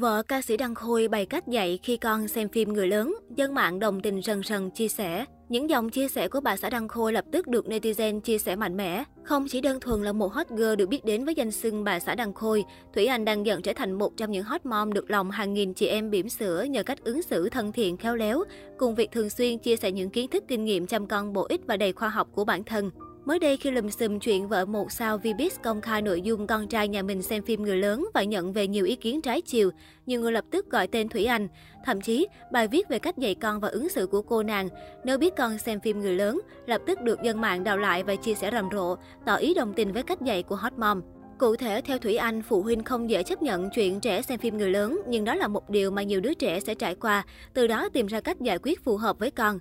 Vợ ca sĩ Đăng Khôi bày cách dạy khi con xem phim người lớn, dân mạng đồng tình rần rần chia sẻ. Những dòng chia sẻ của bà xã Đăng Khôi lập tức được netizen chia sẻ mạnh mẽ. Không chỉ đơn thuần là một hot girl được biết đến với danh xưng bà xã Đăng Khôi, Thủy Anh đang dần trở thành một trong những hot mom được lòng hàng nghìn chị em bỉm sữa nhờ cách ứng xử thân thiện khéo léo, cùng việc thường xuyên chia sẻ những kiến thức kinh nghiệm chăm con bổ ích và đầy khoa học của bản thân. Mới đây khi lùm xùm chuyện vợ một sao Vbiz công khai nội dung con trai nhà mình xem phim người lớn và nhận về nhiều ý kiến trái chiều, nhiều người lập tức gọi tên Thủy Anh. Thậm chí, bài viết về cách dạy con và ứng xử của cô nàng, nếu biết con xem phim người lớn, lập tức được dân mạng đào lại và chia sẻ rầm rộ, tỏ ý đồng tình với cách dạy của Hot Mom. Cụ thể, theo Thủy Anh, phụ huynh không dễ chấp nhận chuyện trẻ xem phim người lớn, nhưng đó là một điều mà nhiều đứa trẻ sẽ trải qua, từ đó tìm ra cách giải quyết phù hợp với con.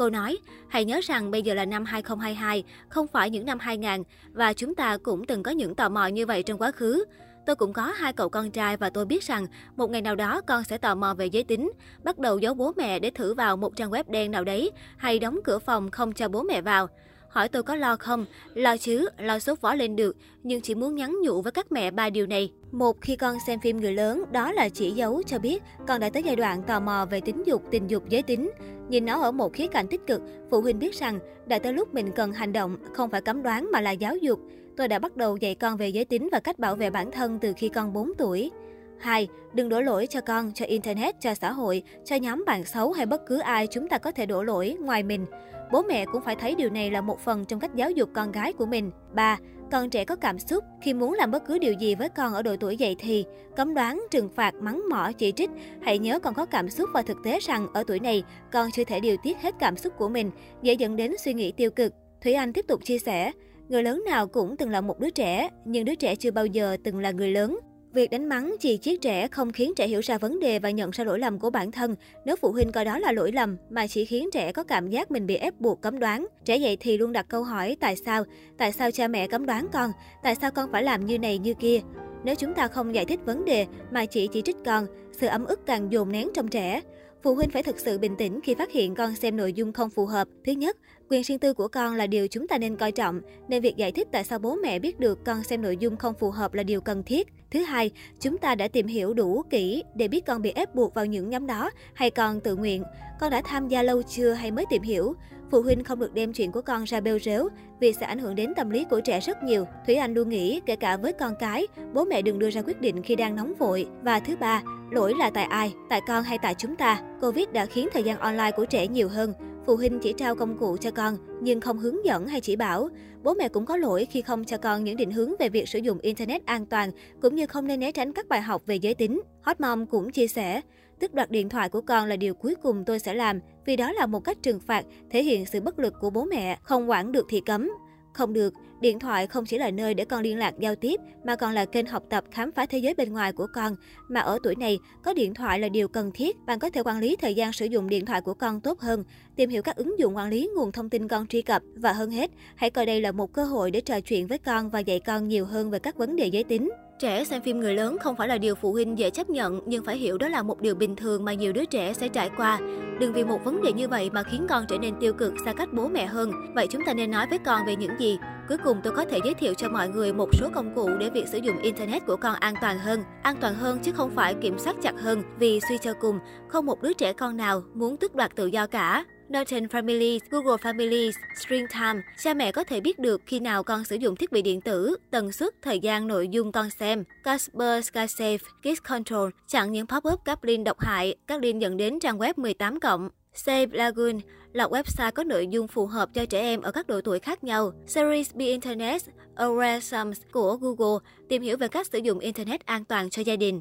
Cô nói, hãy nhớ rằng bây giờ là năm 2022, không phải những năm 2000, và chúng ta cũng từng có những tò mò như vậy trong quá khứ. Tôi cũng có hai cậu con trai và tôi biết rằng một ngày nào đó con sẽ tò mò về giới tính, bắt đầu giấu bố mẹ để thử vào một trang web đen nào đấy, hay đóng cửa phòng không cho bố mẹ vào. Hỏi tôi có lo không? Lo chứ, lo sốt vó lên được, nhưng chỉ muốn nhắn nhủ với các mẹ ba điều này. Một, khi con xem phim người lớn, đó là chỉ dấu cho biết con đã tới giai đoạn tò mò về tính dục, tình dục, giới tính. Nhìn nó ở một khía cạnh tích cực, phụ huynh biết rằng đã tới lúc mình cần hành động, không phải cấm đoán mà là giáo dục. Tôi đã bắt đầu dạy con về giới tính và cách bảo vệ bản thân từ khi con 4 tuổi. 2. Đừng đổ lỗi cho con, cho Internet, cho xã hội, cho nhóm bạn xấu hay bất cứ ai chúng ta có thể đổ lỗi ngoài mình. Bố mẹ cũng phải thấy điều này là một phần trong cách giáo dục con gái của mình. 3. Con trẻ có cảm xúc khi muốn làm bất cứ điều gì với con ở độ tuổi dậy thì, cấm đoán, trừng phạt, mắng mỏ, chỉ trích. Hãy nhớ con có cảm xúc và thực tế rằng ở tuổi này, con chưa thể điều tiết hết cảm xúc của mình, dễ dẫn đến suy nghĩ tiêu cực. Thủy Anh tiếp tục chia sẻ, người lớn nào cũng từng là một đứa trẻ, nhưng đứa trẻ chưa bao giờ từng là người lớn. Việc đánh mắng, chỉ chiếc trẻ không khiến trẻ hiểu ra vấn đề và nhận ra lỗi lầm của bản thân. Nếu phụ huynh coi đó là lỗi lầm, mà chỉ khiến trẻ có cảm giác mình bị ép buộc cấm đoán. Trẻ dậy thì luôn đặt câu hỏi tại sao? Tại sao cha mẹ cấm đoán con? Tại sao con phải làm như này như kia? Nếu chúng ta không giải thích vấn đề mà chỉ chỉ trích con, sự ấm ức càng dồn nén trong trẻ. Phụ huynh phải thực sự bình tĩnh khi phát hiện con xem nội dung không phù hợp. Thứ nhất, quyền riêng tư của con là điều chúng ta nên coi trọng, nên việc giải thích tại sao bố mẹ biết được con xem nội dung không phù hợp là điều cần thiết. Thứ hai, chúng ta đã tìm hiểu đủ kỹ để biết con bị ép buộc vào những nhóm đó hay con tự nguyện. Con đã tham gia lâu chưa hay mới tìm hiểu. Phụ huynh không được đem chuyện của con ra bêu rếu vì sẽ ảnh hưởng đến tâm lý của trẻ rất nhiều. Thủy Anh luôn nghĩ, kể cả với con cái, bố mẹ đừng đưa ra quyết định khi đang nóng vội. Và thứ ba, lỗi là tại ai? Tại con hay tại chúng ta? Covid đã khiến thời gian online của trẻ nhiều hơn. Phụ huynh chỉ trao công cụ cho con, nhưng không hướng dẫn hay chỉ bảo. Bố mẹ cũng có lỗi khi không cho con những định hướng về việc sử dụng Internet an toàn, cũng như không nên né tránh các bài học về giới tính. Hot Mom cũng chia sẻ, tức đoạt điện thoại của con là điều cuối cùng tôi sẽ làm, vì đó là một cách trừng phạt, thể hiện sự bất lực của bố mẹ, không quản được thì cấm. Không được, điện thoại không chỉ là nơi để con liên lạc giao tiếp, mà còn là kênh học tập khám phá thế giới bên ngoài của con. Mà ở tuổi này, có điện thoại là điều cần thiết. Bạn có thể quản lý thời gian sử dụng điện thoại của con tốt hơn, tìm hiểu các ứng dụng quản lý nguồn thông tin con truy cập. Và hơn hết, hãy coi đây là một cơ hội để trò chuyện với con và dạy con nhiều hơn về các vấn đề giới tính. Trẻ xem phim người lớn không phải là điều phụ huynh dễ chấp nhận, nhưng phải hiểu đó là một điều bình thường mà nhiều đứa trẻ sẽ trải qua. Đừng vì một vấn đề như vậy mà khiến con trở nên tiêu cực xa cách bố mẹ hơn. Vậy chúng ta nên nói với con về những gì? Cuối cùng tôi có thể giới thiệu cho mọi người một số công cụ để việc sử dụng Internet của con an toàn hơn. An toàn hơn chứ không phải kiểm soát chặt hơn, vì suy cho cùng, không một đứa trẻ con nào muốn tước đoạt tự do cả. Norton Families, Google Families, String Time, cha mẹ có thể biết được khi nào con sử dụng thiết bị điện tử, tần suất, thời gian nội dung con xem. Casper SkySafe, Kids Control, chặn những pop-up các link độc hại, các link dẫn đến trang web 18 cộng. Save Lagoon là website có nội dung phù hợp cho trẻ em ở các độ tuổi khác nhau. Series Be Internet, Aware Sums của Google tìm hiểu về cách sử dụng Internet an toàn cho gia đình.